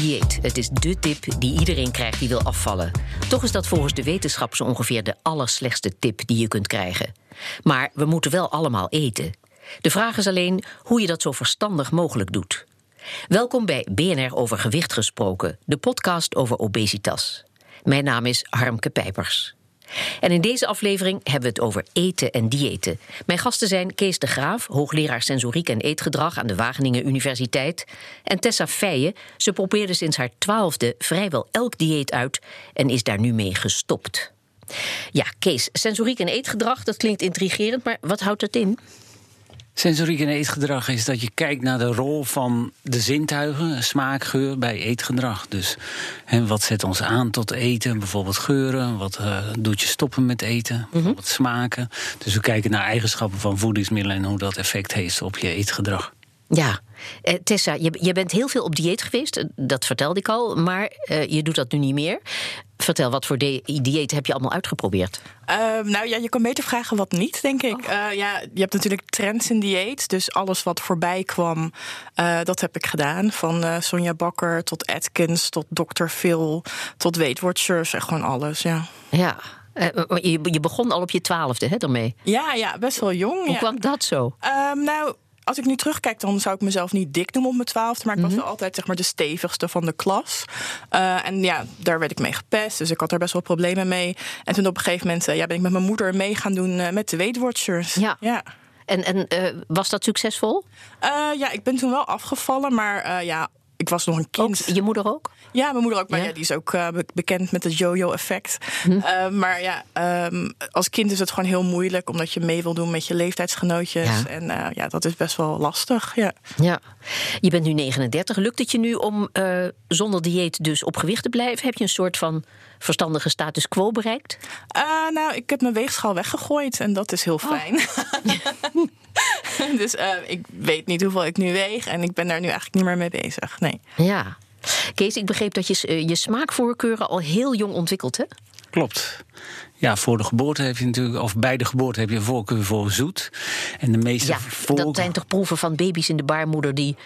dieet. Het is dé tip die iedereen krijgt die wil afvallen. Toch is dat volgens de wetenschap zo ongeveer de allerslechtste tip die je kunt krijgen. Maar we moeten wel allemaal eten. De vraag is alleen hoe je dat zo verstandig mogelijk doet. Welkom bij BNR Over Gewicht Gesproken, de podcast over obesitas. Mijn naam is Harmke Pijpers. En in deze aflevering hebben we het over eten en diëten. Mijn gasten zijn Kees de Graaf, hoogleraar sensoriek en eetgedrag aan de Wageningen Universiteit, en Tessa Feijen. Ze probeerde sinds haar twaalfde vrijwel elk dieet uit en is daar nu mee gestopt. Ja, Kees, sensoriek en eetgedrag, dat klinkt intrigerend, maar wat houdt dat in? Sensoriek en eetgedrag is dat je kijkt naar de rol van de zintuigen, smaak, geur, bij eetgedrag. Dus hè, wat zet ons aan tot eten? Bijvoorbeeld geuren. Wat uh, doet je stoppen met eten? Mm smaken. Dus we kijken naar eigenschappen van voedingsmiddelen en hoe dat effect heeft op je eetgedrag. Ja, eh, Tessa, je, je, bent heel veel op dieet geweest, eh, dat vertelde ik al, maar uh, je doet dat nu niet meer. Vertel, wat voor dieet heb je allemaal uitgeprobeerd? Uh, nou ja, je kan beter vragen wat niet, denk ik. Oh. Uh, ja, je hebt natuurlijk trends in dieet. Dus alles wat voorbij kwam, uh, dat heb ik gedaan. Van Sonja Bakker tot Atkins, tot Dr. Phil, tot Weight Watchers. En gewoon alles, ja. Ja, je, je begon al op je twaalfde, hè, daarmee? Ja, ja, best wel jong. Hoe ja. kwam dat zo? Um, nou als ik nu terugkijk, dan zou ik mezelf niet dik noemen op mijn twaalfde. Maar ik was wel altijd zeg maar, de stevigste van de klas. Uh, en ja, daar werd ik mee gepest. Dus ik had er best wel problemen mee. En toen op een gegeven moment ja, ben ik met mijn moeder mee gaan doen uh, met de Weight Watchers. Ja. ja. En, en uh, was dat succesvol? ja, ik ben toen wel afgevallen. Maar ja, ik was nog een kind. Ook, je moeder ook? Ja, mijn moeder ook. Maar ja? ja die is ook uh, bekend met het yo-yo-effect. Hm. Uh, maar ja, um, als kind is het gewoon heel moeilijk... omdat je mee wil doen met je leeftijdsgenootjes. Ja. En uh, ja, dat is best wel lastig, ja. Ja. Je bent nu 39. Lukt het je nu om zonder dieet dus op gewicht te blijven? Heb je een soort van verstandige status quo bereikt? nou, ik heb mijn weegschaal weggegooid. En dat is heel fijn. Oh. dus uh, ik weet niet hoeveel ik nu weeg en ik ben daar nu eigenlijk niet meer mee bezig. Nee. Ja. Kees, ik begreep dat je je smaakvoorkeuren al heel jong ontwikkeld, hè? Klopt. Ja, voor de geboorte heb je natuurlijk, of bij de geboorte heb je een voorkeur voor zoet. En de meeste ja, voor... dat zijn toch proeven van baby's in de baarmoeder die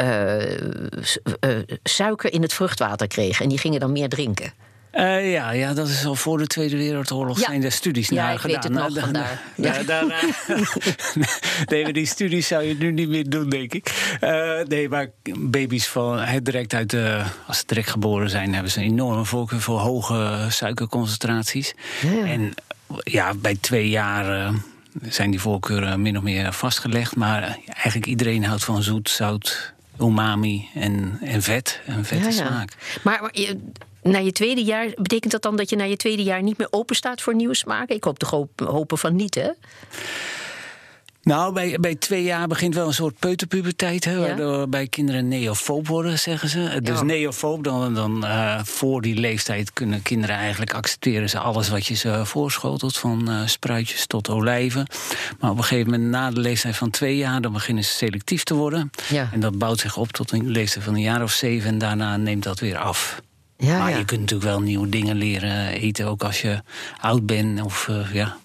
uh, uh, suiker in het vruchtwater kregen en die gingen dan meer drinken. Uh, ja, ja, dat is al voor de Tweede Wereldoorlog ja. zijn er studies ja, naar ik gedaan. Weet het nog. Ja. daar, nee, maar die studies zou je nu niet meer doen, denk ik. Uh, nee, maar baby's van direct uit de, als ze direct geboren zijn, hebben ze een enorme voorkeur voor hoge suikerconcentraties. Ja. En ja, bij twee jaar. Uh, zijn die voorkeuren min of meer vastgelegd. Maar eigenlijk iedereen houdt van zoet, zout, umami en, en vet. En vette ja, smaak. Maar, na je tweede jaar, betekent dat dan dat je na je tweede jaar niet meer open staat voor nieuwe smaken? Ik hoop toch hopen van niet, hè? Nou, bij, bij twee jaar begint wel een soort peuterpuberteit, hè, ja. waardoor bij kinderen neofoob worden, zeggen ze. Dus Ja. neofoob, dan, dan uh, voor die leeftijd kunnen kinderen eigenlijk accepteren ze alles wat je ze voorschotelt, van uh, spruitjes tot olijven. Maar op een gegeven moment, na de leeftijd van twee jaar, dan beginnen ze selectief te worden. Ja. En dat bouwt zich op tot een leeftijd van een jaar of zeven en daarna neemt dat weer af. Ja, maar ja. je kunt natuurlijk wel nieuwe dingen leren eten, ook als je oud bent of uh, ja.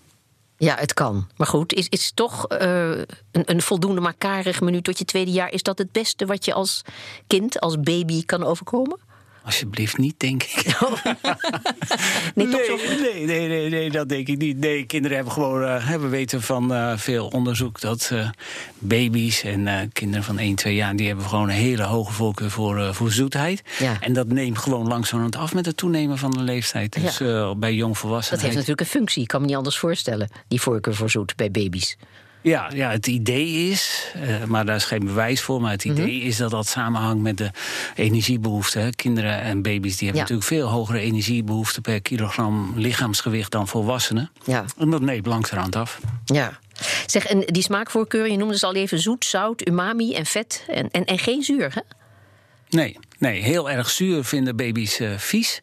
Ja, het kan. Maar goed, is, is toch uh, een, een voldoende maar karig menu tot je tweede jaar... is dat het beste wat je als kind, als baby kan overkomen? Alsjeblieft niet, denk ik. nee, toch nee, nee, nee, nee, nee, dat denk ik niet. Nee, kinderen hebben gewoon, uh, we weten van uh, veel onderzoek dat uh, baby's en kinderen van 1, 2 jaar, die hebben gewoon een hele hoge voorkeur voor, voor zoetheid. Ja. En dat neemt gewoon langzamerhand af met het toenemen van de leeftijd. Dus Ja. bij jongvolwassenen. Dat heeft natuurlijk een functie. Ik kan me niet anders voorstellen, die voorkeur voor zoet bij baby's. Ja, ja, het idee is, uh, maar daar is geen bewijs voor, maar het idee Mhm. is dat dat samenhangt met de energiebehoeften. Hè. Kinderen en baby's die hebben Ja. natuurlijk veel hogere energiebehoeften per kilogram lichaamsgewicht dan volwassenen. Ja, En dat neemt langzamerhand af. ja. Zeg, en die smaakvoorkeur, je noemde ze al even zoet, zout, umami en vet. En, en, en geen zuur, hè? Nee, nee, heel erg zuur vinden baby's uh, vies.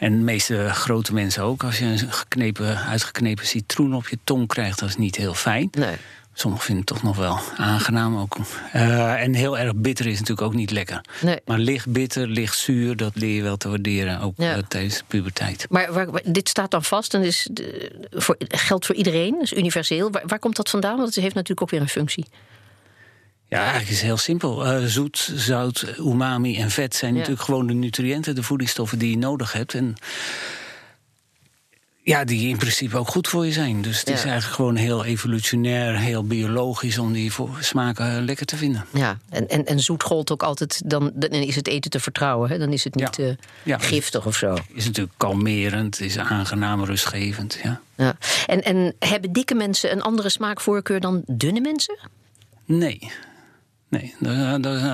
En de meeste grote mensen ook. Als je een geknepen, uitgeknepen citroen op je tong krijgt, dat is niet heel fijn. Nee. Sommigen vinden het toch nog wel aangenaam. Ook. Uh, en heel erg bitter is natuurlijk ook niet lekker. Nee. Maar licht bitter, licht zuur, dat leer je wel te waarderen. Ook Ja. uh, tijdens de puberteit. Maar waar, dit staat dan vast en is de, voor, geldt voor iedereen, is universeel. Waar, waar komt dat vandaan? Want het heeft natuurlijk ook weer een functie. Ja, eigenlijk is het heel simpel. Uh, zoet, zout, umami en vet zijn natuurlijk gewoon de nutriënten, de voedingsstoffen die je nodig hebt. En ja, die in principe ook goed voor je zijn. Dus het is eigenlijk gewoon heel evolutionair, heel biologisch om die smaken eh, lekker te vinden. Ja, en, en, en zoet gold ook altijd, dan, dan is het eten te vertrouwen. Hè? Dan is het niet ja. Uh, giftig of zo. Is natuurlijk kalmerend, is aangenaam, rustgevend. Ja. Ja. En, en hebben dikke mensen een andere smaakvoorkeur dan dunne mensen? Nee. Nee,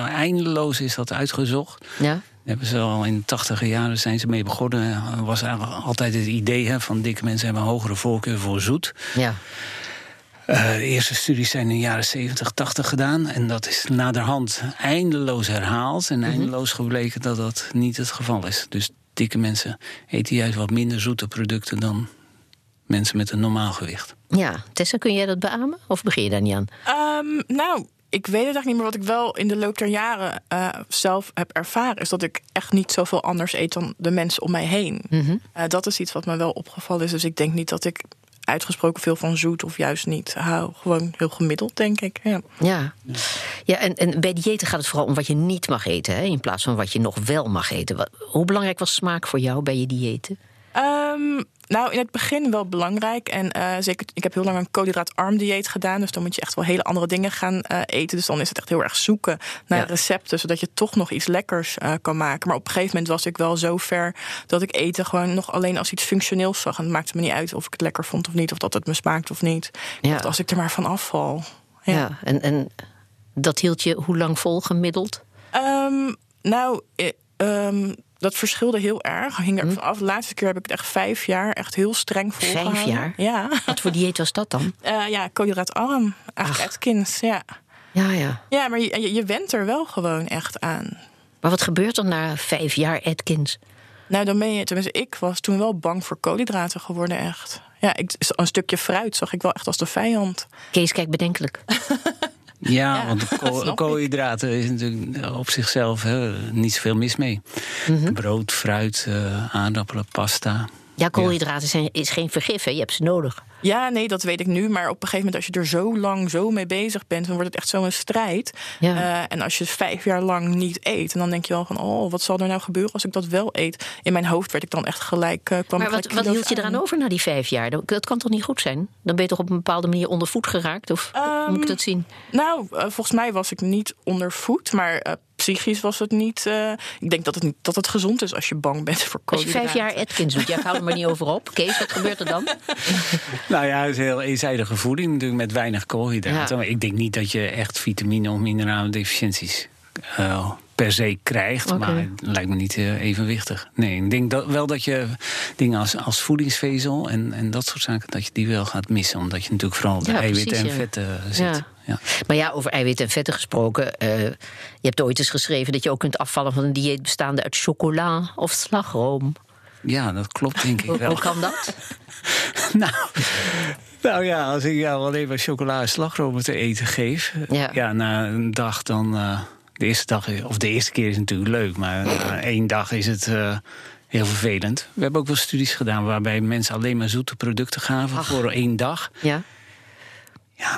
eindeloos is dat uitgezocht. Ja hebben ze al in de tachtige jaren zijn ze mee begonnen. Was eigenlijk altijd het idee hè, van dikke mensen hebben een hogere voorkeur voor zoet. Ja. Uh, de eerste studies zijn in de jaren 70, 80 gedaan. En dat is naderhand eindeloos herhaald. En mhm. eindeloos gebleken dat dat niet het geval is. Dus dikke mensen eten juist wat minder zoete producten dan mensen met een normaal gewicht. Ja, Tessa, kun jij dat beamen? Of begin je daar niet aan? Um, nou, ik weet het eigenlijk niet meer. Wat ik wel in de loop der jaren uh, zelf heb ervaren, is dat ik echt niet zoveel anders eet dan de mensen om mij heen. Mm dat is iets wat me wel opgevallen is. Dus ik denk niet dat ik uitgesproken veel van zoet of juist niet hou. Gewoon heel gemiddeld, denk ik. Ja, ja. ja en, en bij diëten gaat het vooral om wat je niet mag eten, hè, in plaats van wat je nog wel mag eten. hoe belangrijk was smaak voor jou bij je diëten? Um, nou, in het begin wel belangrijk. En uh, zeker, ik heb heel lang een koolhydraatarm dieet gedaan. Dus dan moet je echt wel hele andere dingen gaan uh, eten. Dus dan is het echt heel erg zoeken naar recepten. Zodat je toch nog iets lekkers uh, kan maken. Maar op een gegeven moment was ik wel zo ver dat ik eten gewoon nog alleen als iets functioneels zag. En het maakte me niet uit of ik het lekker vond of niet. Of dat het me smaakte of niet. Ja. als ik er maar van afval. Ja, ja en, en dat hield je hoe lang vol gemiddeld? Um, nou, um, dat verschilde heel erg. Hing er hm. De laatste keer heb ik het echt vijf jaar echt heel streng volgehouden. Vijf jaar? Ja. Wat voor dieet was dat dan? Uh, ja, koolhydraatarm. Eigenlijk Atkins, ja. Ja, ja. Ja, maar je, je went er wel gewoon echt aan. Maar wat gebeurt er na vijf jaar Atkins? Nou, dan ben je, tenminste, ik was toen wel bang voor koolhydraten geworden, echt. Ja, ik, een stukje fruit zag ik wel echt als de vijand. Kees kijkt bedenkelijk. Ja, want kool, koolhydraten is natuurlijk op zichzelf hè, niet zoveel mis mee. Mhm. Brood, fruit, uh, aardappelen, pasta. Ja, koolhydraten zijn, is geen vergif, hè? je hebt ze nodig. Ja, nee, dat weet ik nu. Maar op een gegeven moment, als je er zo lang zo mee bezig bent, dan wordt het echt zo'n strijd. Ja. Uh, en als je vijf jaar lang niet eet, en dan denk je wel van, oh, wat zal er nou gebeuren als ik dat wel eet? In mijn hoofd werd ik dan echt gelijk. Uh, kwam maar wat, wat hield je eraan over na die vijf jaar? Dat, kan toch niet goed zijn? Dan ben je toch op een bepaalde manier onder voet geraakt? Of moet ik dat zien? Ehm, nou, uh, volgens mij was ik niet onder voet, maar psychisch was het niet. Uh, ik denk dat het, niet, dat het gezond is als je bang bent voor. Als je vijf jaar Atkins doet, jij houdt er maar niet over op. Kees, wat gebeurt er dan? nou ja, het is een heel eenzijdige voeding natuurlijk met weinig koolhydraten. Maar ik denk niet dat je echt vitamine of minerale deficiënties uh, per se krijgt. Maar het lijkt me niet uh, evenwichtig. Nee, ik denk dat, wel dat je dingen als, als voedingsvezel en, en dat soort zaken, dat je die wel gaat missen. Omdat je natuurlijk vooral de eiwitten en vetten zit. Ja. Maar ja, over eiwitten en vetten gesproken. Uh, je hebt ooit eens geschreven dat je ook kunt afvallen van een dieet bestaande uit chocola of slagroom. Ja, dat klopt denk ik wel. Hoe kan dat? nou, nou ja, als ik jou alleen maar chocola en slagroom te eten geef... Ja. ja, na een dag dan... Uh, de eerste dag, of de eerste keer is natuurlijk leuk... maar na één dag is het... Uh, heel vervelend. We hebben ook wel studies gedaan waarbij mensen alleen maar zoete producten gaven voor één dag. Ja. Ja,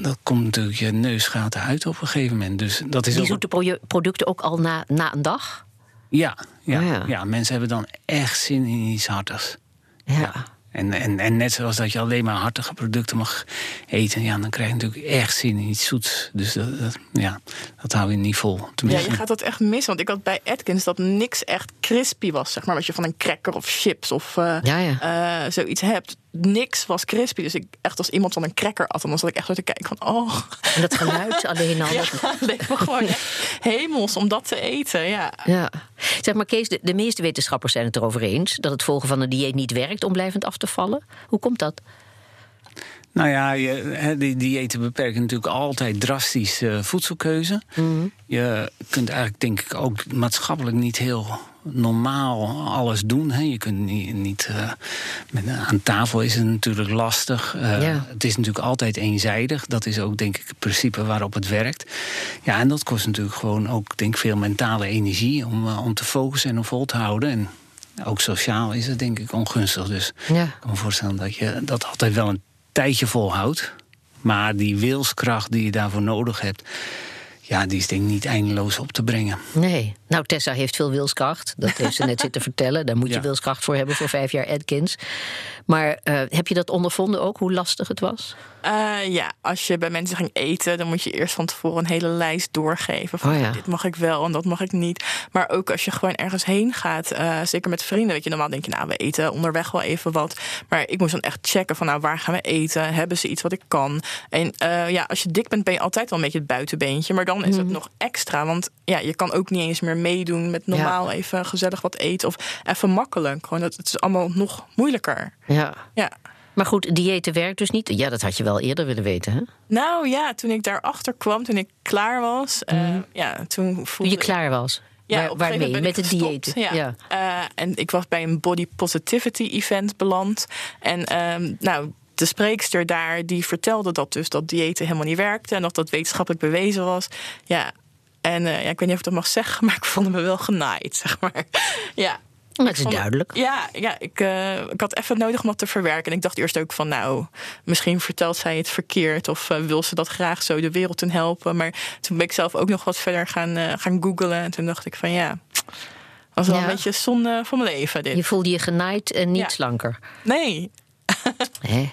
dat, komt natuurlijk je neus gaat eruit op een gegeven moment. Dus dat is Die zoete producten ook al na, na een dag? Ja, ja, oh ja. ja, mensen hebben dan echt zin in iets hartigs. ja. En, en, en net zoals dat je alleen maar hartige producten mag eten, ja, dan krijg je natuurlijk echt zin in iets zoets. Dus dat, ja, dat hou je niet vol. Ja, je gaat dat echt missen. Want ik had bij Atkins dat niks echt crispy was, zeg maar. Wat je van een cracker of chips of uh, ja, ja. Uh, zoiets hebt niks was crispy. Dus ik echt als iemand dan een cracker at, dan zat ik echt zo te kijken van oh. En dat geluid alleen al. Ja, leek me gewoon hemels om dat te eten. Ja. ja. Zeg maar Kees, de, de meeste wetenschappers zijn het erover eens dat het volgen van een dieet niet werkt om blijvend af te vallen. Hoe komt dat? Nou ja, je, die diëten beperken natuurlijk altijd drastisch voedselkeuze. Mhm. Je kunt eigenlijk, denk ik, ook maatschappelijk niet heel normaal alles doen. Hè. Je kunt niet. niet uh, met, aan tafel is het natuurlijk lastig. Uh, Het is natuurlijk altijd eenzijdig. Dat is ook, denk ik, het principe waarop het werkt. Ja, en dat kost natuurlijk gewoon ook, denk ik, veel mentale energie om, om te focussen en om vol te houden. En ook sociaal is het, denk ik, ongunstig. Dus ja. ik kan me voorstellen dat je dat altijd wel een tijdje volhoudt. Maar die wilskracht die je daarvoor nodig hebt, ja, die is denk ik niet eindeloos op te brengen. Nee. Nou, Tessa heeft veel wilskracht. Dat heeft ze net zitten vertellen. Daar moet je Ja. wilskracht voor hebben voor vijf jaar Atkins. Maar eh, heb je dat ondervonden ook, hoe lastig het was? Eh, ja, als je bij mensen ging eten, dan moet je eerst van tevoren een hele lijst doorgeven. Van Oh ja. dit mag ik wel en dat mag ik niet. Maar ook als je gewoon ergens heen gaat, eh, zeker met vrienden. Weet je, normaal denk je, nou, we eten onderweg wel even wat. Maar ik moest dan echt checken van, nou, waar gaan we eten? Hebben ze iets wat ik kan? En ja, als je dik bent, ben je altijd wel een beetje het buitenbeentje. Maar dan is het nog extra. Want ja, je kan ook niet eens meer meedoen met normaal even gezellig wat eten. Of even makkelijk. Gewoon, het, het is allemaal nog moeilijker. Ja. Ja. Maar goed, diëten werkt dus niet. Ja, dat had je wel eerder willen weten, hè? Nou ja, toen ik daarachter kwam, toen ik klaar was, eh, ja, toen voelde je ik- klaar was. Ja, Waar- waarmee? Met het dieet. Ja. Ja. Eh, en ik was bij een body positivity event beland. En ehm, nou, de spreekster daar die vertelde dat dus dat diëten helemaal niet werkte en dat dat wetenschappelijk bewezen was. Ja. En eh, ja, ik weet niet of ik dat mag zeggen, maar ik vond me wel genaaid, zeg maar. Ja. Het is vond- duidelijk. Ja, ja ik, eh, ik had even nodig om dat te verwerken. En ik dacht eerst ook van, nou, misschien vertelt zij het verkeerd... of eh, wil ze dat graag zo de wereld in helpen. Maar toen ben ik zelf ook nog wat verder gaan, eh, gaan googlen. En toen dacht ik van, ja, dat was wel Ja. een beetje zonde van mijn leven, dit. Je voelde je genaaid en niet Ja. slanker. Nee, Hè?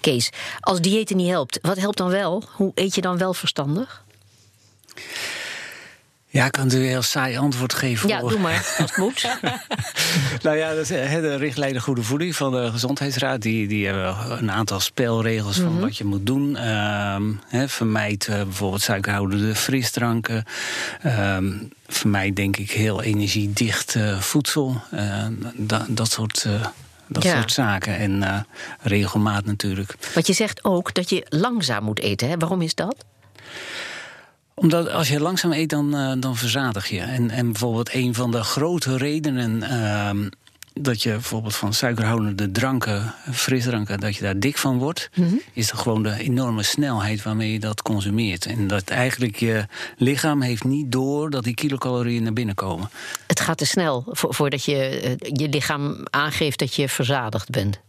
Kees, als diëten niet helpt, wat helpt dan wel? Hoe eet je dan wel verstandig? Ja, ik kan natuurlijk een heel saai antwoord geven. Ja, voor- doe maar, als het moet. Nou ja, dat is, hè, de richtlijnen goede voeding van de Gezondheidsraad. Die, die hebben een aantal spelregels van wat je moet doen. Hè, vermijd eh, bijvoorbeeld suikerhoudende frisdranken. Ehm, vermijd denk ik heel energiedicht eh, voedsel. Eh, da- dat soort... eh, dat Ja. soort zaken. En eh, regelmaat natuurlijk. Want je zegt ook dat je langzaam moet eten. Hè? Waarom is dat? Omdat als je langzaam eet, dan, eh, dan verzadig je. En, en bijvoorbeeld een van de grote redenen ehm, dat je bijvoorbeeld van suikerhoudende dranken, frisdranken, dat je daar dik van wordt, is er gewoon de enorme snelheid waarmee je dat consumeert. En dat eigenlijk je lichaam heeft niet door dat die kilocalorieën naar binnen komen. Het gaat te snel vo- voordat je eh, je lichaam aangeeft dat je verzadigd bent.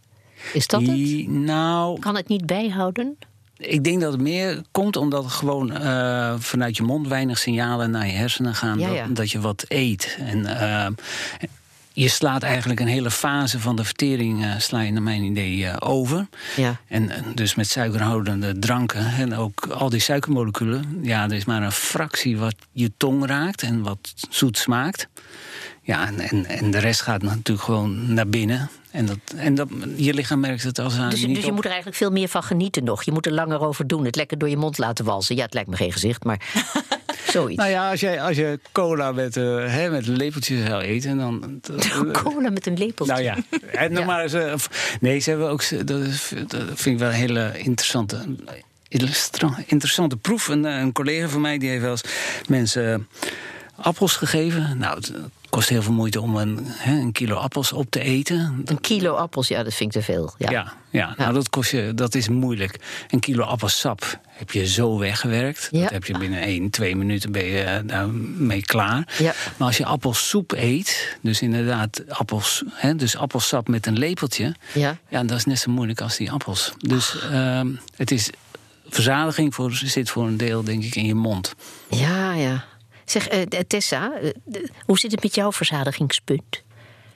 Is dat het? Nou, Kan het niet bijhouden? Ik denk dat het meer komt omdat er gewoon eh, vanuit je mond weinig signalen naar je hersenen gaan Ja, dat, ja. dat je wat eet. En eh, je slaat eigenlijk een hele fase van de vertering eh, sla je naar mijn idee eh, over. Ja. En eh, dus met suikerhoudende dranken en ook al die suikermoleculen. Ja, er is maar een fractie wat je tong raakt en wat zoet smaakt. Ja, en, en, en de rest gaat natuurlijk gewoon naar binnen. En, dat, en dat, je lichaam merkt het als aan Dus, niet dus je op. moet er eigenlijk veel meer van genieten nog. Je moet er langer over doen. Het lekker door je mond laten walsen. Ja, het lijkt me geen gezicht, maar zoiets. Nou ja, als, jij, als je cola met, eh hè, met lepeltjes zou eten, dan. Cola met een lepeltje. Nou ja, en Ja. maar eens, eh, nee, ze hebben ook. Dat, is, dat vind ik wel een hele interessante. Interessante proef. Een, eh, een collega van mij die heeft wel eens mensen appels gegeven. Nou, kost heel veel moeite om een, hè, een kilo appels op te eten. Een kilo appels, ja, dat vind ik te veel. Ja. Ja, ja, nou dat, kost je, dat is moeilijk. Een kilo appelsap heb je zo weggewerkt. Ja. Dat heb je binnen 1, 2 minuten ben je eh, daarmee klaar. Ja. Maar als je appelsoep eet, dus inderdaad appels, hè, dus appelsap met een lepeltje... Ja. ja, dat is net zo moeilijk als die appels. Dus ehm, het is... Verzadiging voor, zit voor een deel, denk ik, in je mond. Ja, ja. Zeg, eh, Tessa, eh, hoe zit het met jouw verzadigingspunt?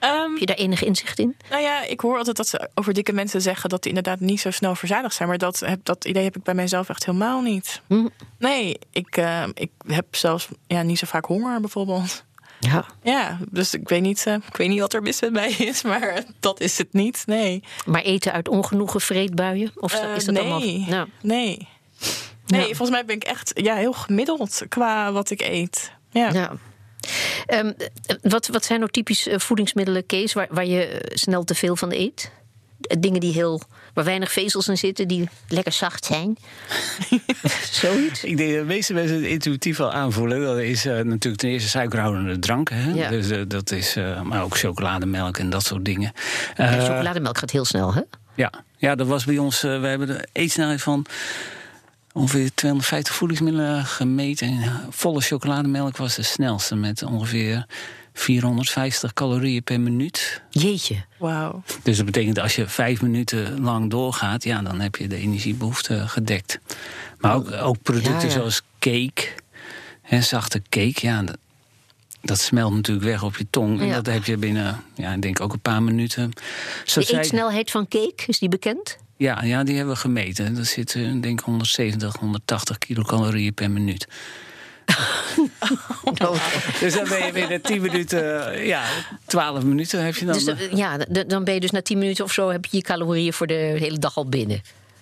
Ehm, Heb je daar enig inzicht in? Nou ja, ik hoor altijd dat ze over dikke mensen zeggen dat die inderdaad niet zo snel verzadigd zijn. Maar dat, heb, dat idee heb ik bij mijzelf echt helemaal niet. Hm. Nee, ik, eh, ik heb zelfs ja, niet zo vaak honger bijvoorbeeld. Ja. Ja, dus ik weet, niet, eh, ik weet niet wat er mis met mij is, maar dat is het niet. Nee. Maar eten uit ongenoegen vreedbuien? Of is dat nee. allemaal... Nou, Nee. Nee, Ja. volgens mij ben ik echt ja, heel gemiddeld qua wat ik eet. Ja. ja. Ehm, eh, wat, wat zijn nou typisch eh, voedingsmiddelen, Kees, waar, waar je eh, snel te veel van eet? Eh, Dingen die heel, waar weinig vezels in zitten, die lekker zacht zijn. Zoiets. Ik denk dat de meeste mensen het intuïtief al aanvoelen. Dat is natuurlijk ten eerste suikerhoudende dranken. Hè? Ja. Dus, dat is, eh, maar ook chocolademelk en dat soort dingen. Ja, Eh, chocolademelk gaat heel snel, hè? ja. ja, dat was bij ons. we hebben de eetsnelheid van ongeveer 250 voedingsmiddelen gemeten. En, volle chocolademelk was de snelste met ongeveer 450 calorieën per minuut. Jeetje. Wauw. Dus dat betekent als je vijf minuten lang doorgaat, ja, dan heb je de energiebehoefte gedekt. Maar ook, ook producten Ja, ja. zoals cake, hè, zachte cake, ja, dat, dat smelt natuurlijk weg op je tong. En Ja. dat heb je binnen, ja, ik denk ook een paar minuten. Zo De zei- eetsnelheid van cake, is die bekend? Ja, ja, die hebben we gemeten. Dat zit, eh, denk ik, 170, 180 kilocalorieën per minuut. Dus dan ben je binnen 10 minuten, ja, 12 minuten heb je dan. Dus eh, ja, dan ben je dus na 10 minuten of zo heb je je calorieën voor de hele dag al binnen.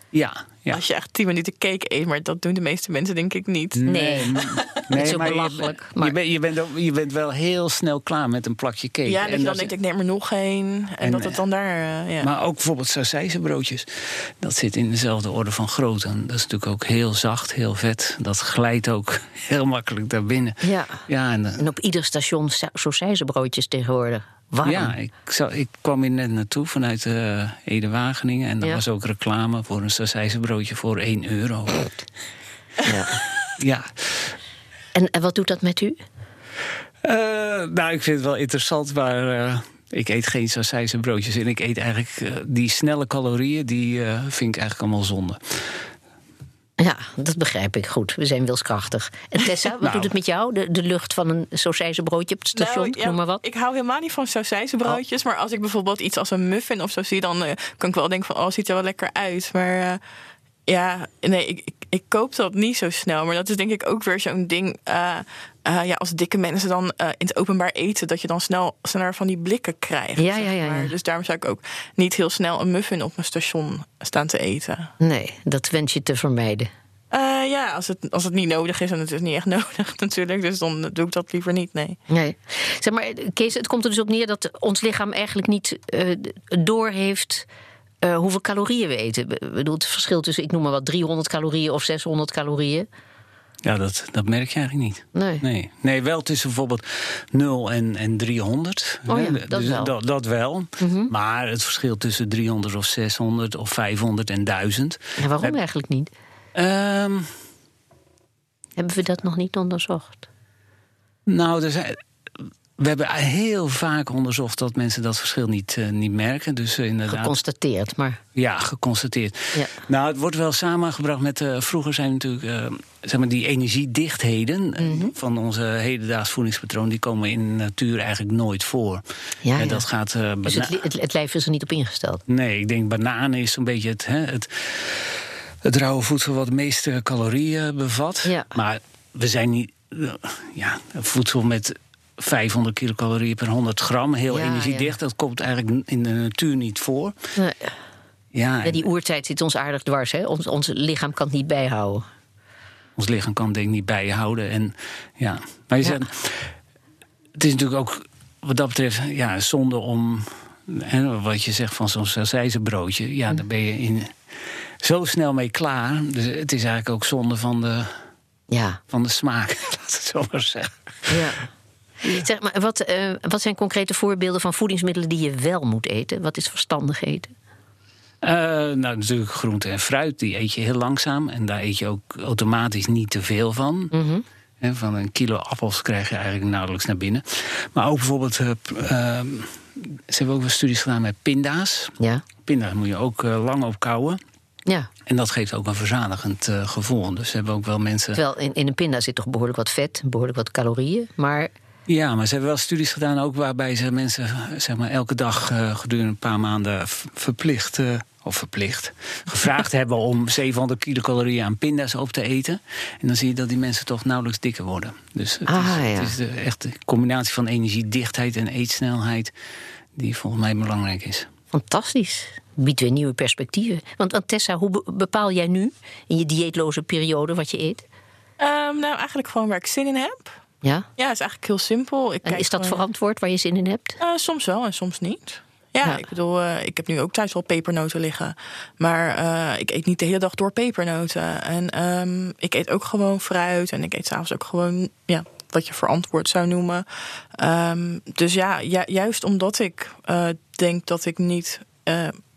ja, ja. Als je echt 10 minuten cake eet, maar dat doen de meeste mensen denk ik niet. Nee. Nee, is ook maar je- belachelijk, Je, maar- bent, je, bent, ook- je bent wel heel snel klaar met een plakje cake. Ja, dat En je dan is- denkt, ik neem er nog één. En, En, dat het dan daar, eh, ja. Maar ook bijvoorbeeld sausijzenbroodjes. Dat zit in dezelfde orde van grootte. En dat is natuurlijk ook heel zacht, heel vet. Dat glijdt ook heel makkelijk daar binnen. Ja. Ja, en, eh, En op ieder station sausijzenbroodjes tegenwoordig. Warm. ja ik, zou, ik kwam hier net naartoe vanuit eh Ede-Wageningen. En er Ja. was ook reclame voor een sausijzenbroodje voor 1 euro. Ja. Ja. En, en wat doet dat met u? Eh, nou, ik vind het wel interessant, maar eh, ik eet geen sausijzenbroodjes. En ik eet eigenlijk eh, die snelle calorieën, die eh, vind ik eigenlijk allemaal zonde. Ja, dat begrijp ik goed. We zijn wilskrachtig. En Tessa, wat Nou. doet het met jou? De, de lucht van een sausijzenbroodje op het station, Nou, ja, noem maar wat. Ik hou helemaal niet van sausijzenbroodjes. Maar als ik bijvoorbeeld iets als een muffin of zo zie... dan eh, kan ik wel denken van, oh, ziet er wel lekker uit. Maar eh, ja, nee, ik, ik, ik koop dat niet zo snel. Maar dat is denk ik ook weer zo'n ding... eh, eh, ja, als dikke mensen dan eh, in het openbaar eten... dat je dan snel sneller van die blikken krijgt. Ja, zeg ja, ja, ja. Dus daarom zou ik ook niet heel snel een muffin op mijn station staan te eten. Nee, dat wens je te vermijden. Ja, als het, als het niet nodig is en het is niet echt nodig natuurlijk. Dus dan doe ik dat liever niet, nee. Nee. Zeg maar, Kees, het komt er dus op neer dat ons lichaam eigenlijk niet eh doorheeft eh, hoeveel calorieën we eten. Ik bedoel, het verschil tussen, ik noem maar wat, 300 calorieën of 600 calorieën. Ja, dat, dat merk je eigenlijk niet. Nee. Nee, nee wel tussen bijvoorbeeld 0 en, en 300. Oh ja, hè. dat wel. Mhm. Dat, dat wel. Maar het verschil tussen 300 of 600 of 500 en 1000. En waarom Heb- eigenlijk niet? Ehm, Hebben we dat nog niet onderzocht? nou, er zijn, we hebben heel vaak onderzocht dat mensen dat verschil niet, eh, niet merken. Dus eh, inderdaad. Geconstateerd, maar Ja, geconstateerd. Ja. Nou, het wordt wel samengebracht met. eh, vroeger zijn natuurlijk. zeg maar die energiedichtheden Mhm. van onze hedendaags voedingspatroon. die komen in de natuur eigenlijk nooit voor. Ja, En ja. dat gaat. dus het, li- het, lijf is er niet op ingesteld. Nee, ik denk bananen is zo'n beetje het. Hè, het het rauwe voedsel wat de meeste calorieën bevat. Ja. Maar we zijn niet. ja, voedsel met 500 kilocalorieën per 100 gram. Heel Ja, energiedicht. Dat komt eigenlijk in de natuur niet voor. Nee. Ja, Ja, die oertijd zit ons aardig dwars. Hè? Ons, ons lichaam kan het niet bijhouden. ons lichaam kan het denk ik niet bijhouden. En, ja. Maar je zegt, het is natuurlijk ook wat dat betreft ja, zonde om... Hè, wat je zegt van zo'n sausijzenbroodje... ja, daar ben je in, zo snel mee klaar. Dus het is eigenlijk ook zonde van de, Ja. van de smaak, laat het zo maar zeggen. ja. Zeg maar, wat, eh, wat zijn concrete voorbeelden van voedingsmiddelen die je wel moet eten? Wat is verstandig eten? Eh, nou, natuurlijk groente en fruit, die eet je heel langzaam. En daar eet je ook automatisch niet te veel van. Mhm. Van een kilo appels krijg je eigenlijk nauwelijks naar binnen. Maar ook bijvoorbeeld, ehm, ze hebben ook wel studies gedaan met pinda's. Ja. Pinda's moet je ook lang op kouwen. ja. En dat geeft ook een verzadigend gevoel. Dus ze hebben ook wel mensen. Terwijl in, in een pinda zit toch behoorlijk wat vet, behoorlijk wat calorieën. Maar Ja, maar ze hebben wel studies gedaan ook waarbij ze mensen zeg maar, elke dag eh, gedurende een paar maanden verplicht. eh, of verplicht. gevraagd hebben om 700 kilocalorieën aan pinda's op te eten. En dan zie je dat die mensen toch nauwelijks dikker worden. Dus het Ah, is, ja. het is de, echt de combinatie van energiedichtheid en eetsnelheid. die volgens mij belangrijk is. fantastisch. Biedt weer nieuwe perspectieven. Want, want Tessa, hoe be- bepaal jij nu in je dieetloze periode wat je eet? Ehm, nou, eigenlijk gewoon waar ik zin in heb. Ja? Ja, het is eigenlijk heel simpel. Ik En kijk is dat gewoon- verantwoord waar je zin in hebt? Eh, soms wel en soms niet. Ja, Ja. ik bedoel, eh, ik heb nu ook thuis wel pepernoten liggen. Maar eh, ik eet niet de hele dag door pepernoten. En ehm, ik eet ook gewoon fruit. En ik eet s'avonds ook gewoon, ja, wat je verantwoord zou noemen. Ehm, dus ja, ju- juist omdat ik denk dat ik niet...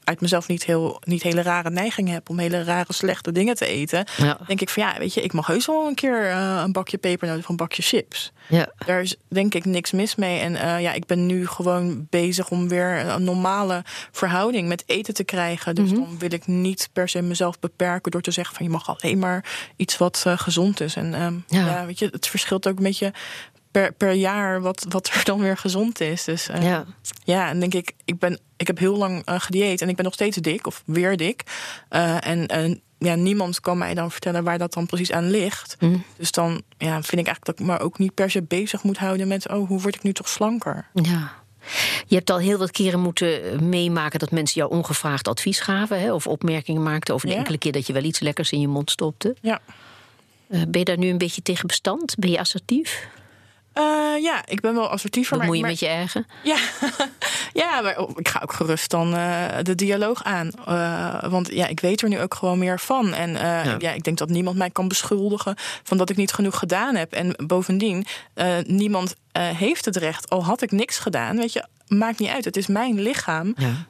uit mezelf niet, heel, niet hele rare neigingen heb om hele rare slechte dingen te eten, Ja. denk ik van ja, weet je, ik mag heus wel een keer eh, een bakje pepernoten of een bakje chips. Ja. Daar is denk ik niks mis mee. En eh, ja, ik ben nu gewoon bezig om weer een normale verhouding met eten te krijgen. Dus dan wil ik niet per se mezelf beperken door te zeggen van je mag alleen maar iets wat eh, gezond is. En ehm, Ja. ja. weet je, het verschilt ook een beetje per, per jaar wat, wat er dan weer gezond is. Dus eh, Ja. ja, en denk ik, ik, ben, ik heb heel lang eh gedieet en ik ben nog steeds dik of weer dik. Eh, en ja, niemand kan mij dan vertellen waar dat dan precies aan ligt. Dus dan ja, vind ik eigenlijk dat ik me ook niet per se bezig moet houden met, oh, hoe word ik nu toch slanker? Ja. Je hebt al heel wat keren moeten meemaken dat mensen jou ongevraagd advies gaven. Hè, of opmerkingen maakten over de Ja. enkele keer dat je wel iets lekkers in je mond stopte. Ja. Ben je daar nu een beetje tegen bestand? Ben je assertief? Eh, ja, ik ben wel assertiever. Moet je maar- met je eigen? Ja, ja maar oh, ik ga ook gerust dan eh, de dialoog aan. Eh, want ja, ik weet er nu ook gewoon meer van. En eh, Ja. ja. ik denk dat niemand mij kan beschuldigen van dat ik niet genoeg gedaan heb. En bovendien, eh, niemand eh, heeft het recht, al had ik niks gedaan. Weet je, maakt niet uit. Het is mijn lichaam. Ja.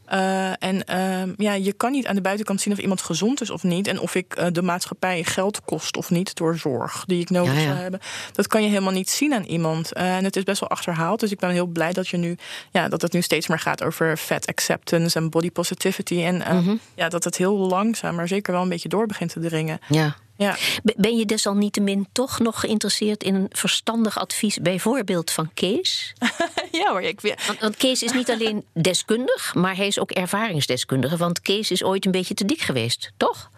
Eh, en ehm, ja, je kan niet aan de buitenkant zien of iemand gezond is of niet. En of ik eh, de maatschappij geld kost of niet door zorg die ik nodig Ja, ja. zou hebben. Dat kan je helemaal niet zien aan iemand. En het is best wel achterhaald. Dus ik ben heel blij dat, je nu, ja, dat het nu steeds meer gaat over fat acceptance en body positivity. En eh, Mhm. ja, dat het heel langzaam, maar zeker wel een beetje door begint te dringen. Ja. Ja, Ben je desalniettemin toch nog geïnteresseerd in een verstandig advies, bijvoorbeeld van Kees? ja hoor, ik weet. Want, want Kees is niet alleen deskundig, maar hij is ook ervaringsdeskundige. Want Kees is ooit een beetje te dik geweest, toch?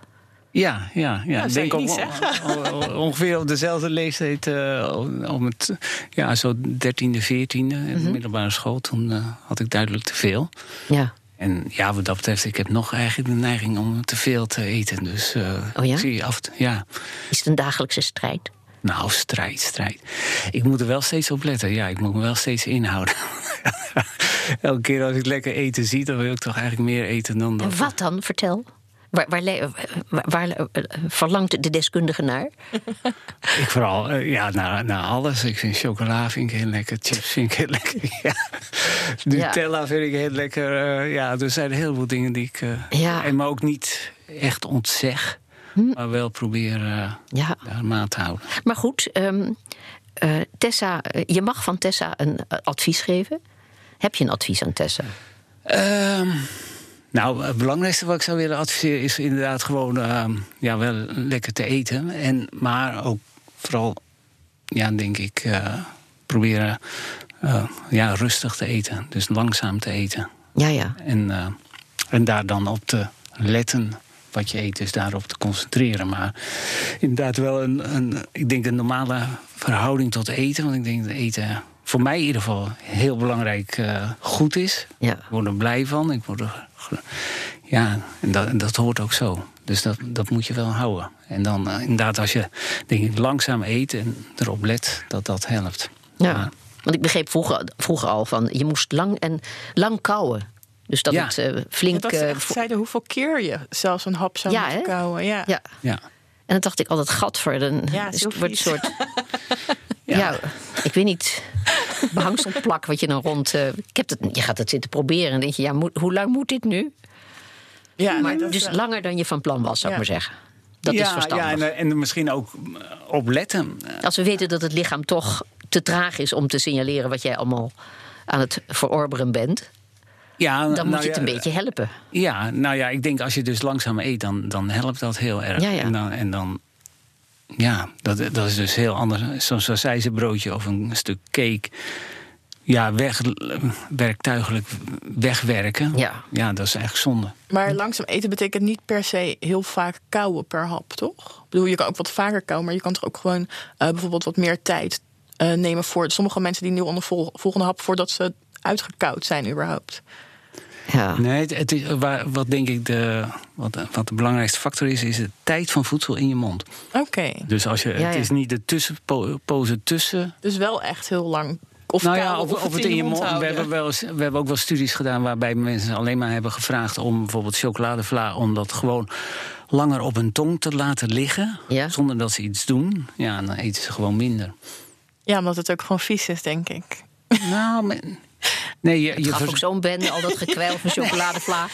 Ja, ja, ja. ik denk op- o- ongeveer op dezelfde leeftijd, eh, om het, ja, zo dertiende, veertiende, in Mhm. de middelbare school. Toen eh, had ik duidelijk te veel. Ja. En ja, wat dat betreft, ik heb nog eigenlijk de neiging om te veel te eten. Dus eh, Oh ja? zie af en toe- ja. Is het een dagelijkse strijd? Nou, strijd, strijd. Ik moet er wel steeds op letten. Ja, ik moet me wel steeds inhouden. Elke keer als ik lekker eten zie, dan wil ik toch eigenlijk meer eten dan dat. En wat dan? Vertel. Waar, waar, le- waar, waar, eh, verlangt de deskundige naar? Ik vooral, eh, ja, naar, naar alles. Ik vind chocola vind ik heel lekker, chips vind ik heel lekker. Ja. Nutella vind ik heel lekker. eh, ja, er zijn heel veel dingen die ik... Ja. En me ook niet echt ontzeg. Maar wel probeer eh Ja. daar maat te houden. Maar goed, ehm, eh, Tessa, je mag van Tessa een advies geven. Heb je een advies aan Tessa? Ehm, nou, het belangrijkste wat ik zou willen adviseren is inderdaad gewoon ehm, ja, wel lekker te eten. En, maar ook vooral, ja, denk ik, eh, proberen eh, ja, rustig te eten. Dus langzaam te eten. Ja, ja. En, eh, en daar dan op te letten wat je eet, dus daarop te concentreren. Maar inderdaad wel een, een, ik denk een normale verhouding tot eten. Want ik denk dat eten voor mij in ieder geval heel belangrijk eh, goed is. Ja. Ik word er blij van. Ik word er, ja, en dat, en dat hoort ook zo. Dus dat, dat moet je wel houden. En dan eh, inderdaad, als je denk ik, langzaam eet en erop let, dat dat helpt. ja. Want ik begreep vroeger, vroeger al van je moest lang en lang kauwen. Dus dat Ja. het eh, flink. Dat ze echt zeiden hoeveel keer je zelfs een hap zou Ja, moeten hè? kauwen. Ja. ja. ja. En dan dacht ik altijd, gat voor. Dan Ja, is zo het wordt een soort. ja. ik weet niet. Behangselplak wat je dan rond. eh, ik heb het, je gaat het zitten proberen en denk je, ja, moet- hoe lang moet dit nu? Ja, Maar nee, dat, dus eh, langer dan je van plan was, zou ik maar zeggen. Dat ja, is verstandig. Ja, en, eh, en misschien ook eh, op letten. Als we weten dat het lichaam toch te traag is om te signaleren wat jij allemaal aan het verorberen bent, Ja, dan nou moet je het ja, een beetje helpen. Ja, nou ja, ik denk als je dus langzaam eet, dan, dan helpt dat heel erg. Ja, ja. En dan, en dan ja, dat, dat is dus heel anders. Zo'n sausijzenbroodje of een stuk cake. Ja, weg, werktuigelijk wegwerken. Ja. ja, dat is eigenlijk zonde. Maar langzaam eten betekent niet per se heel vaak kauwen per hap, toch? Ik bedoel, je kan ook wat vaker kauwen, maar je kan toch ook gewoon eh, bijvoorbeeld wat meer tijd eh, nemen voor sommige mensen die nu onder vol- volgende hap voordat ze uitgekoud zijn überhaupt. Ja. Nee, het, het is, waar, wat denk ik de, wat, wat de belangrijkste factor is, is de tijd van voedsel in je mond. Oké, Dus als je, Ja, het ja. is niet de tussenpozen tussen dus wel echt heel lang. Of nou ja, kauwen, of, of het in je mond. We hebben, wel eens, we hebben ook wel studies gedaan waarbij mensen alleen maar hebben gevraagd om bijvoorbeeld chocoladevla, om dat gewoon langer op hun tong te laten liggen. Ja. Zonder dat ze iets doen. Ja, dan eten ze gewoon minder. Ja, omdat het ook gewoon vies is, denk ik. nou, maar- Nee, je, Je je gaf vers- ook zo'n bende, al dat gekwijl van chocoladevla.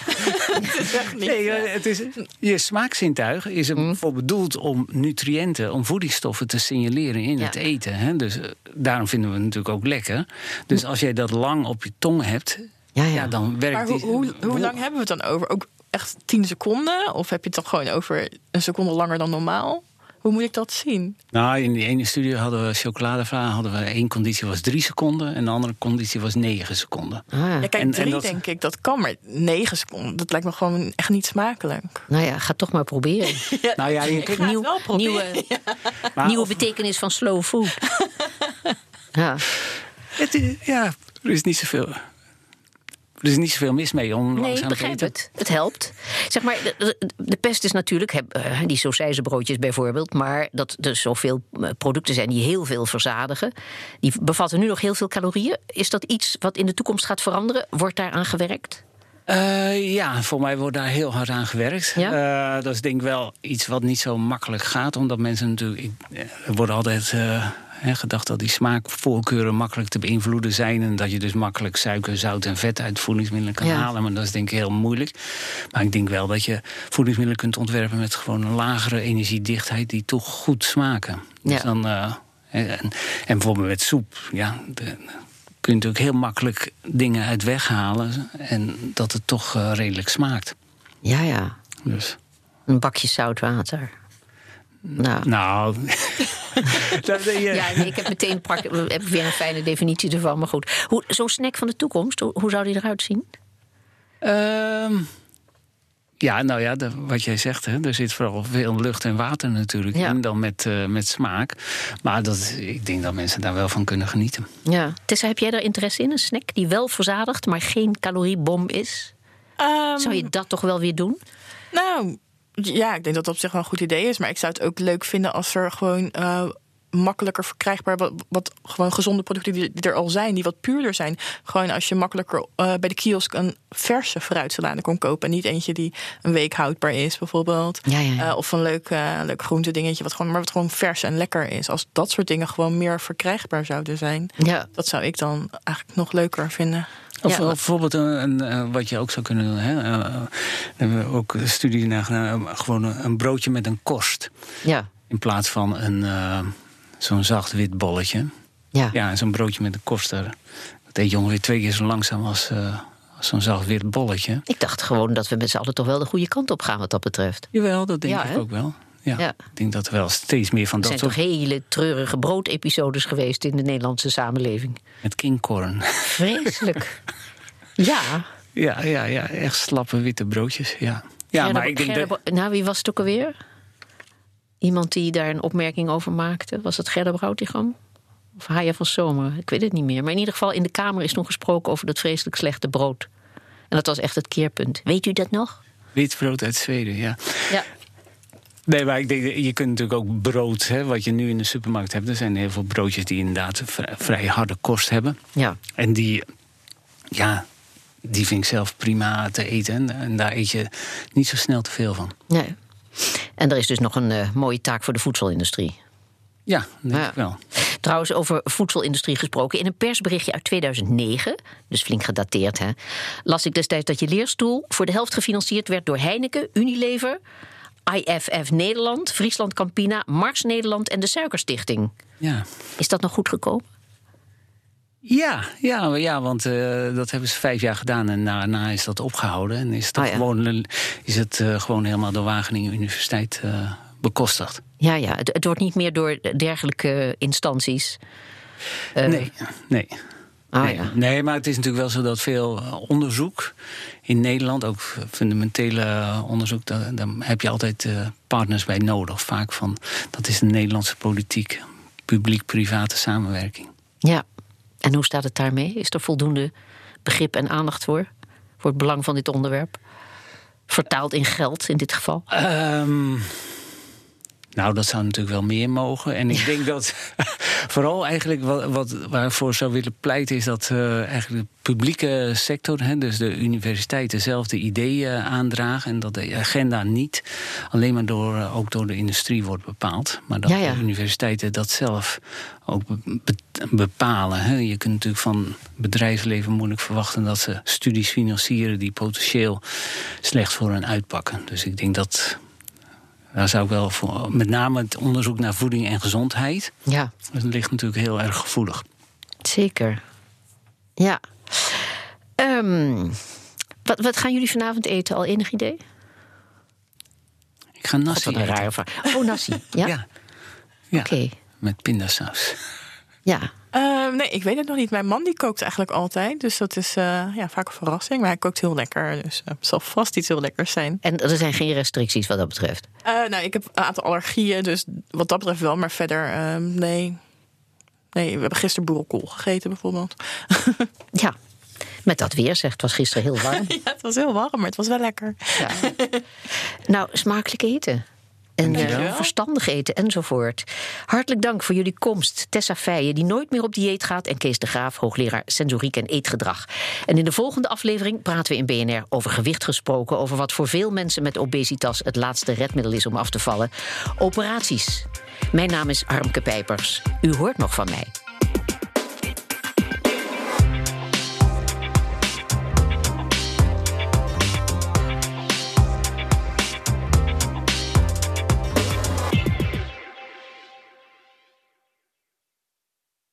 Nee, eh, het is, je smaakzintuig is Mm. ervoor bedoeld om nutriënten, om voedingsstoffen te signaleren in Ja. het eten. Hè? Dus eh, daarom vinden we het natuurlijk ook lekker. Dus als jij dat lang op je tong hebt, Ja, ja. ja. dan werkt Maar hoe, die- hoe, hoe lang hebben we het dan over? Ook echt 10 seconden? Of heb je het dan gewoon over een seconde langer dan normaal? Hoe moet ik dat zien? Nou, in die ene studie hadden we chocoladevla, hadden we één conditie was drie seconden en de andere conditie was negen seconden. Ah, Ja, kijk, En- en drie dat- denk ik, dat kan, maar negen seconden, dat lijkt me gewoon echt niet smakelijk. nou ja, ga toch maar proberen. Nou ja, je, het Nieuw- wel proberen. nieuwe maar nieuwe of- betekenis van slow food. ja. het is- ja, er is niet zoveel. Er is niet zoveel mis mee om Nee, langzaam te begrijp eten. het. Het helpt. Zeg maar, de, de- pest is natuurlijk, heb, eh, die sausijzenbroodjes bijvoorbeeld... maar dat er zoveel eh, producten zijn die heel veel verzadigen. Die bevatten nu nog heel veel calorieën. Is dat iets wat in de toekomst gaat veranderen? Wordt daar aan gewerkt? Eh, ja, voor mij wordt daar heel hard aan gewerkt. Ja? Dat is denk ik wel iets wat niet zo makkelijk gaat. Omdat mensen natuurlijk... ik- Er wordt altijd gedacht dat die smaakvoorkeuren makkelijk te beïnvloeden zijn. En dat je dus makkelijk suiker, zout en vet uit voedingsmiddelen kan Ja. halen. Maar dat is denk ik heel moeilijk. Maar ik denk wel dat je voedingsmiddelen kunt ontwerpen... met gewoon een lagere energiedichtheid die toch goed smaken. Dus Ja. dan... eh, en, en bijvoorbeeld met soep, ja... De, kun je natuurlijk heel makkelijk dingen uit weghalen en dat het toch eh, redelijk smaakt. Ja, ja. Dus, Een bakje zout water. Nou, nou, dat, ja, nee, ik heb meteen prak, heb weer een fijne definitie ervan. Maar goed, Hoe- zo'n snack van de toekomst, hoe, hoe zou die eruit zien? Ehm, ja, nou ja, de- wat jij zegt, hè, er zit vooral veel lucht en water natuurlijk Ja. in dan met, eh, met smaak. Maar dat, ik denk dat mensen daar wel van kunnen genieten. Ja. Tessa, heb jij daar interesse in? Een snack die wel verzadigt, maar geen caloriebom is? Ehm, Zou je dat toch wel weer doen? Nou, ja, ik denk dat dat op zich wel een goed idee is. Maar ik zou het ook leuk vinden als er gewoon eh, makkelijker verkrijgbaar... Wat, wat gewoon gezonde producten die, die er al zijn, die wat puurder zijn. Gewoon als je makkelijker eh, bij de kiosk een verse fruitsalade kon kopen. En niet eentje die een week houdbaar is, bijvoorbeeld. Ja, ja, ja. Eh, of een leuk, leuk groente dingetje, wat gewoon, maar wat gewoon vers en lekker is. Als dat soort dingen gewoon meer verkrijgbaar zouden zijn... Ja. dat zou ik dan eigenlijk nog leuker vinden. Of, Ja. of bijvoorbeeld een, een, wat je ook zou kunnen doen. Hè? Hebben we ook een studie naar gedaan. eh, Gewoon een, broodje met een korst. Ja. In plaats van een, eh, zo'n zacht wit bolletje. Ja. Ja, zo'n broodje met een korst. daar- Dat eet je ongeveer twee keer zo langzaam als, eh, als zo'n zacht wit bolletje. Ik dacht gewoon dat we met z'n allen toch wel de goede kant op gaan wat dat betreft. Jawel, dat denk Ja, ik ook wel. Ja, Ja. Ik denk dat er wel steeds meer van Er dat zijn soort... toch hele treurige broodepisodes geweest in de Nederlandse samenleving. Met kingkorn. Vreselijk. ja. Ja, ja, ja, echt slappe witte broodjes. Ja, ja Gerda- maar ik denk Gerda dat... Nou, wie was het ook alweer? Iemand die daar een opmerking over maakte. Was het Gerda Broutigam? Of Haya van Zomer? Ik weet het niet meer. Maar in ieder geval, in de Kamer is toen gesproken over dat vreselijk slechte brood. En dat was echt het keerpunt. Weet u dat nog? Wit brood uit Zweden, ja. Ja. Nee, maar ik denk, dat je kunt natuurlijk ook brood, hè, wat je nu in de supermarkt hebt. Er zijn heel veel broodjes die inderdaad vrij, vrij harde kost hebben. Ja. En die, ja, die vind ik zelf prima te eten. En, en daar eet je niet zo snel te veel van. Nee. En er is dus nog een eh, mooie taak voor de voedselindustrie. Ja, denk Ja. ik wel. Trouwens, over voedselindustrie gesproken. In een persberichtje uit 2009, dus flink gedateerd, hè, las ik destijds dat je leerstoel voor de helft gefinancierd werd door Heineken, Unilever, IFF Nederland, Friesland Campina, Mars Nederland en de Suikerstichting. Ja. Is dat nog goed gekomen? Ja, ja, ja want eh, dat hebben ze vijf jaar gedaan en daarna is dat opgehouden. En is het, Ah, ja. gewoon, is het eh, gewoon helemaal door Wageningen Universiteit eh, bekostigd. Ja, ja. Het, het wordt niet meer door dergelijke instanties. nee, nee. Ah, nee. ja. nee, maar het is natuurlijk wel zo dat veel onderzoek in Nederland, ook fundamentele onderzoek, daar, daar heb je altijd partners bij nodig. Vaak van dat is de Nederlandse politiek, publiek-private samenwerking. Ja. En hoe staat het daarmee? Is er voldoende begrip en aandacht voor? Voor het belang van dit onderwerp? Vertaald in geld in dit geval? Ehm, nou, dat zou natuurlijk wel meer mogen. En ik denk dat Vooral eigenlijk wat, wat waarvoor zou willen pleiten is dat uh, eigenlijk de publieke sector, hè, dus de universiteiten zelf, de ideeën aandragen en dat de agenda niet alleen maar door, uh, ook door de industrie wordt bepaald, maar dat Ja, ja. de universiteiten dat zelf ook be- be- bepalen. Hè. Je kunt natuurlijk van bedrijfsleven moeilijk verwachten dat ze studies financieren die potentieel slecht voor hen uitpakken. Dus ik denk dat daar zou ik wel voor, met name het onderzoek naar voeding en gezondheid, Ja, dat ligt natuurlijk heel erg gevoelig. zeker. Ja. Ehm, wat, wat gaan jullie vanavond eten? Al enig idee? Ik ga God, nasi wat een eten. rare vraag. Oh, nasi. Ja? Ja, ja. Oké. met pindasaus. Ja. Eh, nee, ik weet het nog niet. Mijn man die kookt eigenlijk altijd. Dus dat is eh, ja, vaak een verrassing. Maar hij kookt heel lekker. Dus het zal vast iets heel lekkers zijn. En er zijn geen restricties wat dat betreft. Eh, nou, ik heb een aantal allergieën. Dus wat dat betreft wel. Maar verder, ehm, nee. Nee, we hebben gisteren boerenkool gegeten bijvoorbeeld. Ja. Met dat weer, zegt het was gisteren heel warm. ja, het was heel warm, maar het was wel lekker. Ja. nou, smakelijk eten. En eh, verstandig eten enzovoort. Hartelijk dank voor jullie komst. Tessa Feijen, die nooit meer op dieet gaat. En Kees de Graaf, hoogleraar sensoriek en eetgedrag. En in de volgende aflevering praten we in BNR over gewicht gesproken. Over wat voor veel mensen met obesitas het laatste redmiddel is om af te vallen. Operaties. Mijn naam is Harmke Pijpers. U hoort nog van mij.